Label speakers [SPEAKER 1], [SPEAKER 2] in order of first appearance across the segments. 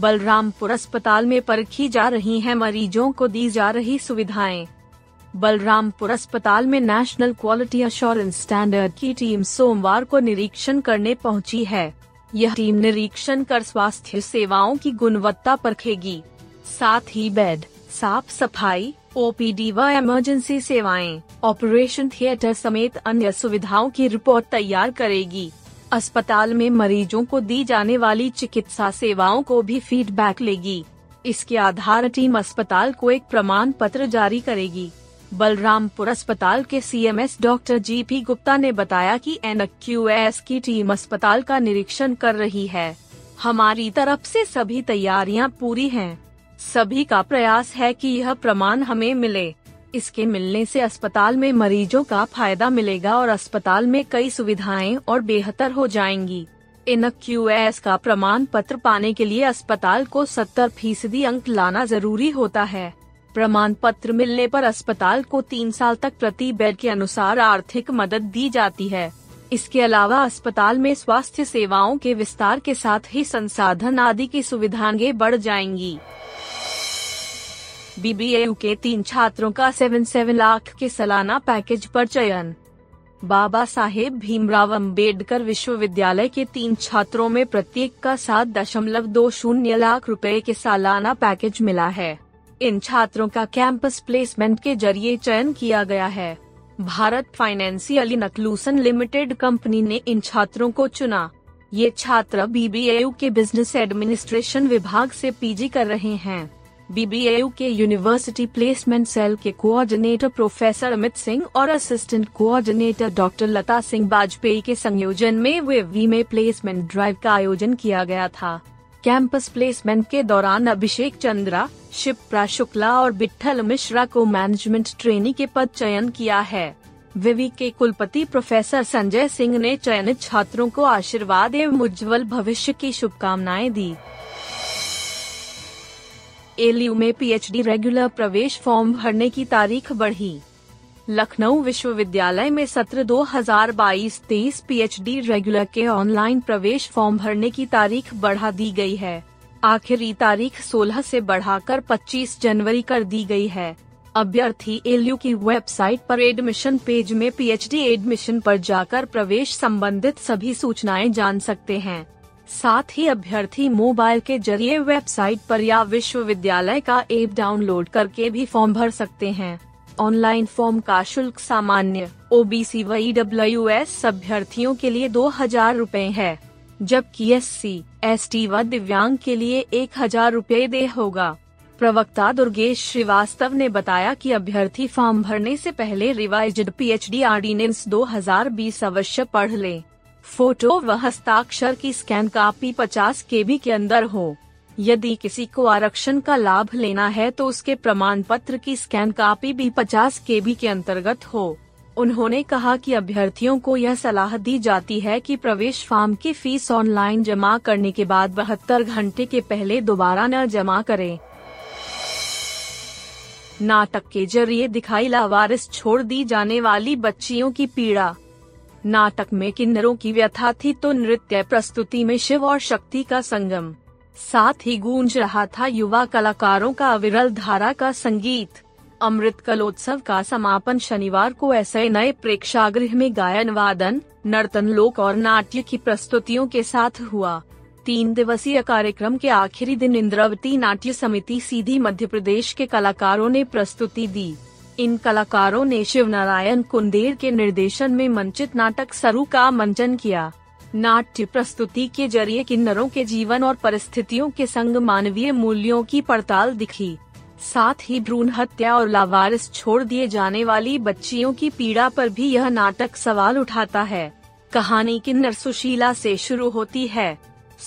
[SPEAKER 1] बलरामपुर अस्पताल में परखी जा रही हैं, मरीजों को दी जा रही सुविधाएँ। बलरामपुर अस्पताल में नेशनल क्वालिटी अश्योरेंस स्टैंडर्ड की टीम सोमवार को निरीक्षण करने पहुँची है। यह टीम निरीक्षण कर स्वास्थ्य सेवाओं की गुणवत्ता परखेगी। साथ ही बेड, साफ़ सफ़ाई ओपीडी व इमरजेंसी सेवाएँ ऑपरेशन थिएटर समेत अन्य सुविधाओं की रिपोर्ट तैयार करेगी। अस्पताल में मरीजों को दी जाने वाली चिकित्सा सेवाओं को भी फीडबैक लेगी। इसके आधार टीम अस्पताल को एक प्रमाण पत्र जारी करेगी। बलरामपुर अस्पताल के CMS doctor G P Gupta ने बताया कि एन की टीम अस्पताल का निरीक्षण कर रही है। हमारी तरफ़ से सभी तैयारियाँ पूरी हैं। सभी का प्रयास है कि यह प्रमाण हमें मिले। इसके मिलने से अस्पताल में मरीजों का फ़ायदा मिलेगा और अस्पताल में कई सुविधाएँ और बेहतर हो जाएँगी। इन क्यू का प्रमाण पत्र पाने के लिए अस्पताल को 70 फ़ीसदी अंक लाना ज़रूरी होता है। प्रमाण पत्र मिलने पर अस्पताल को तीन साल तक प्रति बेड के अनुसार आर्थिक मदद दी जाती है। इसके अलावा अस्पताल में स्वास्थ्य सेवाओं के विस्तार के साथ ही संसाधन आदि की सुविधाएँ बढ़ जाएँगी। बीबीएयू के तीन छात्रों का सेवन सेवन लाख के सालाना पैकेज पर चयन। बाबा साहेब भीमराव अंबेडकर विश्वविद्यालय के तीन छात्रों में प्रत्येक का सात दशमलव दो शून्य लाख रुपए के सालाना पैकेज मिला है। इन छात्रों का कैंपस प्लेसमेंट के ज़रिए चयन किया गया है। Bharat financial inclusion limited company ने इन छात्रों को चुना। ये छात्र बीबीएयू के बिज़नेस एडमिनिस्ट्रेशन विभाग से पीजी कर रहे हैं। बीबीएयू के यूनिवर्सिटी प्लेसमेंट सेल के कोऑर्डिनेटर प्रोफेसर अमित सिंह और assistant coordinator doctor Lata Singh Vajpayee के संयोजन में वे वी में प्लेसमेंट ड्राइव का आयोजन किया गया था। कैंपस प्लेसमेंट के दौरान अभिषेक चंद्रा, शिप्रा शुक्ला और बिट्ठल मिश्रा को मैनेजमेंट ट्रेनी के पद चयन किया है। विवि के कुलपति प्रोफेसर संजय सिंह ने चयनित छात्रों को आशीर्वाद एवं उज्जवल भविष्य की शुभकामनाएँ दी। एलयू में पीएचडी रेगुलर प्रवेश फॉर्म भरने की तारीख बढ़ी। लखनऊ विश्वविद्यालय में सत्र 2022-23 पीएचडी रेगुलर के ऑनलाइन प्रवेश फॉर्म भरने की तारीख बढ़ा दी गई है। आखिरी तारीख 16 से बढ़ाकर 25 जनवरी कर दी गई है। अभ्यर्थी एलयू की वेबसाइट पर एडमिशन पेज में पीएचडी एडमिशन पर जाकर प्रवेश संबंधित सभी सूचनाएँ जान सकते हैं। साथ ही अभ्यर्थी मोबाइल के ज़रिए वेबसाइट पर या विश्वविद्यालय का ऐप डाउनलोड करके भी फॉर्म भर सकते हैं ऑनलाइन फॉर्म का शुल्क सामान्य ओबीसी व एस अभ्यर्थियों के लिए दो हज़ार रूपए है, जबकि एस सी एस टी व दिव्यांग के लिए एक हज़ार रूपए दे होगा प्रवक्ता दुर्गेश श्रीवास्तव ने बताया कि अभ्यर्थी फॉर्म भरने से पहले रिवाइज्ड पीएचडी ऑर्डिनेंस 2020 अवश्य पढ़ लें। फ़ोटो व हस्ताक्षर की स्कैन कापी 50 के के अंदर हो। यदि किसी को आरक्षण का लाभ लेना है तो उसके प्रमाण पत्र की स्कैन कापी भी 50 के के अंतर्गत हो। उन्होंने कहा कि अभ्यर्थियों को यह सलाह दी जाती है कि प्रवेश फॉर्म की फ़ीस ऑनलाइन जमा करने के बाद बहत्तर घंटे के पहले दोबारा न जमा करें। नाटक के ज़रिए दिखाई लावारिस छोड़ दी जाने वाली बच्चियों की पीड़ा। नाटक में किन्नरों की व्यथा थी तो नृत्य प्रस्तुति में शिव और शक्ति का संगम। साथ ही गूंज रहा था युवा कलाकारों का अविरल धारा का संगीत। अमृत कलोत्सव का समापन शनिवार को ऐसे नए प्रेक्षागृह में गायन, वादन, नर्तन, लोक और नाट्य की प्रस्तुतियों के साथ हुआ। तीन दिवसीय कार्यक्रम के आखिरी दिन इंद्रावती नाट्य समिति सीधी मध्य प्रदेश के कलाकारों ने प्रस्तुति दी। इन कलाकारों ने शिव नारायण कुंदेर के निर्देशन में मंचित नाटक सरू का मंचन किया। नाट्य प्रस्तुति के ज़रिए किन्नरों के जीवन और परिस्थितियों के संग मानवीय मूल्यों की पड़ताल दिखी। साथ ही भ्रूण हत्या और लावारिस छोड़ दिए जाने वाली बच्चियों की पीड़ा पर भी यह नाटक सवाल उठाता है। कहानी किन्नर सुशीला से शुरू होती है।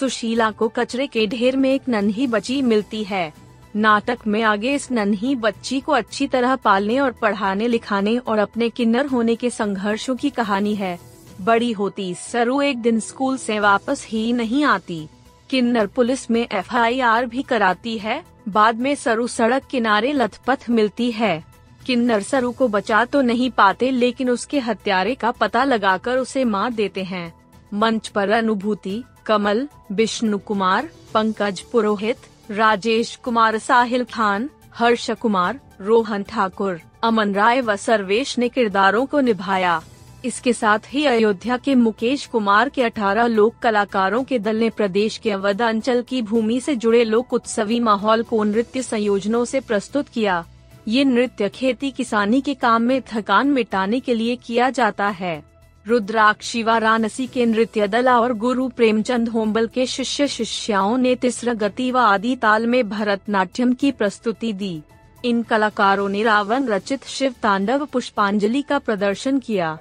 [SPEAKER 1] सुशीला को कचरे के ढेर में एक नन्ही बच्ची मिलती है। नाटक में आगे इस नन्ही बच्ची को अच्छी तरह पालने और पढ़ाने, लिखाने और अपने किन्नर होने के संघर्षों की कहानी है। बड़ी होती सरू एक दिन स्कूल से वापस ही नहीं आती। किन्नर पुलिस में एफआईआर भी कराती है। बाद में सरू सड़क किनारे लथपथ मिलती है। किन्नर सरू को बचा तो नहीं पाते, लेकिन उसके हत्यारे का पता लगाकर उसे मार देते हैं। मंच पर अनुभूति, कमल, विष्णु कुमार, पंकज पुरोहित राजेश कुमार, साहिल खान, हर्ष कुमार, रोहन ठाकुर, अमन राय व सर्वेश ने किरदारों को निभाया। इसके साथ ही अयोध्या के मुकेश कुमार के 18 लोक कलाकारों के दल ने प्रदेश के अवध अंचल की भूमि से जुड़े लोक उत्सवी माहौल को नृत्य संयोजनों से प्रस्तुत किया। ये नृत्य खेती किसानी के काम में थकान मिटाने के लिए किया जाता है। रुद्राक्षी वाराणसी के नृत्य दल और गुरु प्रेमचंद होम्बल के शिष्य शिष्याओं ने तीसरा गति व आदि ताल में भरतनाट्यम की प्रस्तुति दी। इन कलाकारों ने रावण रचित शिव तांडव पुष्पांजलि का प्रदर्शन किया।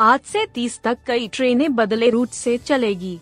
[SPEAKER 1] आज से 30 तक कई ट्रेनें बदले रूट से चलेगी।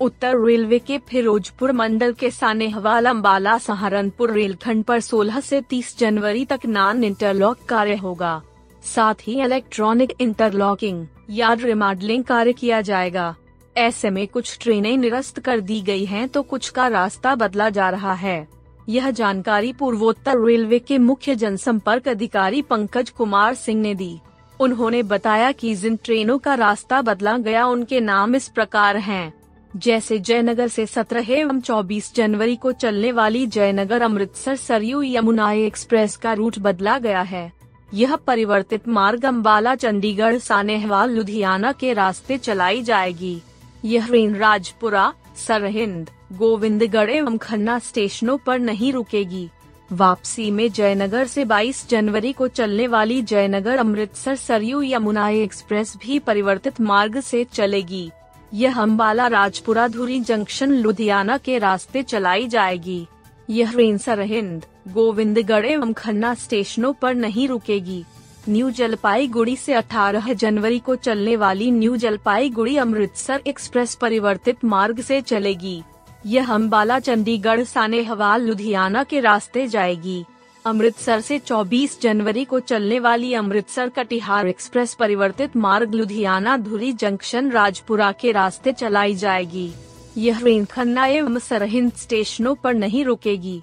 [SPEAKER 1] उत्तर रेलवे के फिरोजपुर मंडल के सानेहवाल अम्बाला सहारनपुर रेलखंड पर 16 से 30 जनवरी तक नॉन इंटरलॉक कार्य होगा। साथ ही इलेक्ट्रॉनिक इंटरलॉकिंग या रिमॉडलिंग कार्य किया जाएगा। ऐसे में कुछ ट्रेनें निरस्त कर दी गई हैं तो कुछ का रास्ता बदला जा रहा है। यह जानकारी पूर्वोत्तर रेलवे के मुख्य जनसंपर्क अधिकारी पंकज कुमार सिंह ने दी। उन्होंने बताया कि जिन ट्रेनों का रास्ता बदला गया, उनके नाम इस प्रकार हैं। जैसे जयनगर से 17 एवं 24 जनवरी को चलने वाली जयनगर अमृतसर सरयू यमुना एक्सप्रेस का रूट बदला गया है। यह परिवर्तित मार्ग अम्बाला चंडीगढ़, सानेहवाल, लुधियाना के रास्ते चलाई जाएगी। यह ट्रेन राजपुरा सरहिंद, गोविंदगढ़ एवं खन्ना स्टेशनों पर नहीं रुकेगी। वापसी में जयनगर से 22 जनवरी को चलने वाली जयनगर, अमृतसर, सरयू, यमुना एक्सप्रेस भी परिवर्तित मार्ग से चलेगी। यह अम्बाला राजपुरा, धुरी जंक्शन, लुधियाना के रास्ते चलाई जाएगी। यह ट्रेन सरहिंद गोविंदगढ़ एवं खन्ना स्टेशनों पर नहीं रुकेगी। न्यू जलपाईगुड़ी से 18 जनवरी को चलने वाली न्यू जलपाईगुड़ी अमृतसर एक्सप्रेस परिवर्तित मार्ग से चलेगी। यह अम्बाला चंडीगढ़ साने सानेहवाल, लुधियाना के रास्ते जाएगी। अमृतसर से 24 जनवरी को चलने वाली अमृतसर कटिहार एक्सप्रेस परिवर्तित मार्ग लुधियाना धुरी जंक्शन राजपुरा के रास्ते चलाई जाएगी। यह खन्ना एवं सरहिंद स्टेशनों पर नहीं रुकेगी।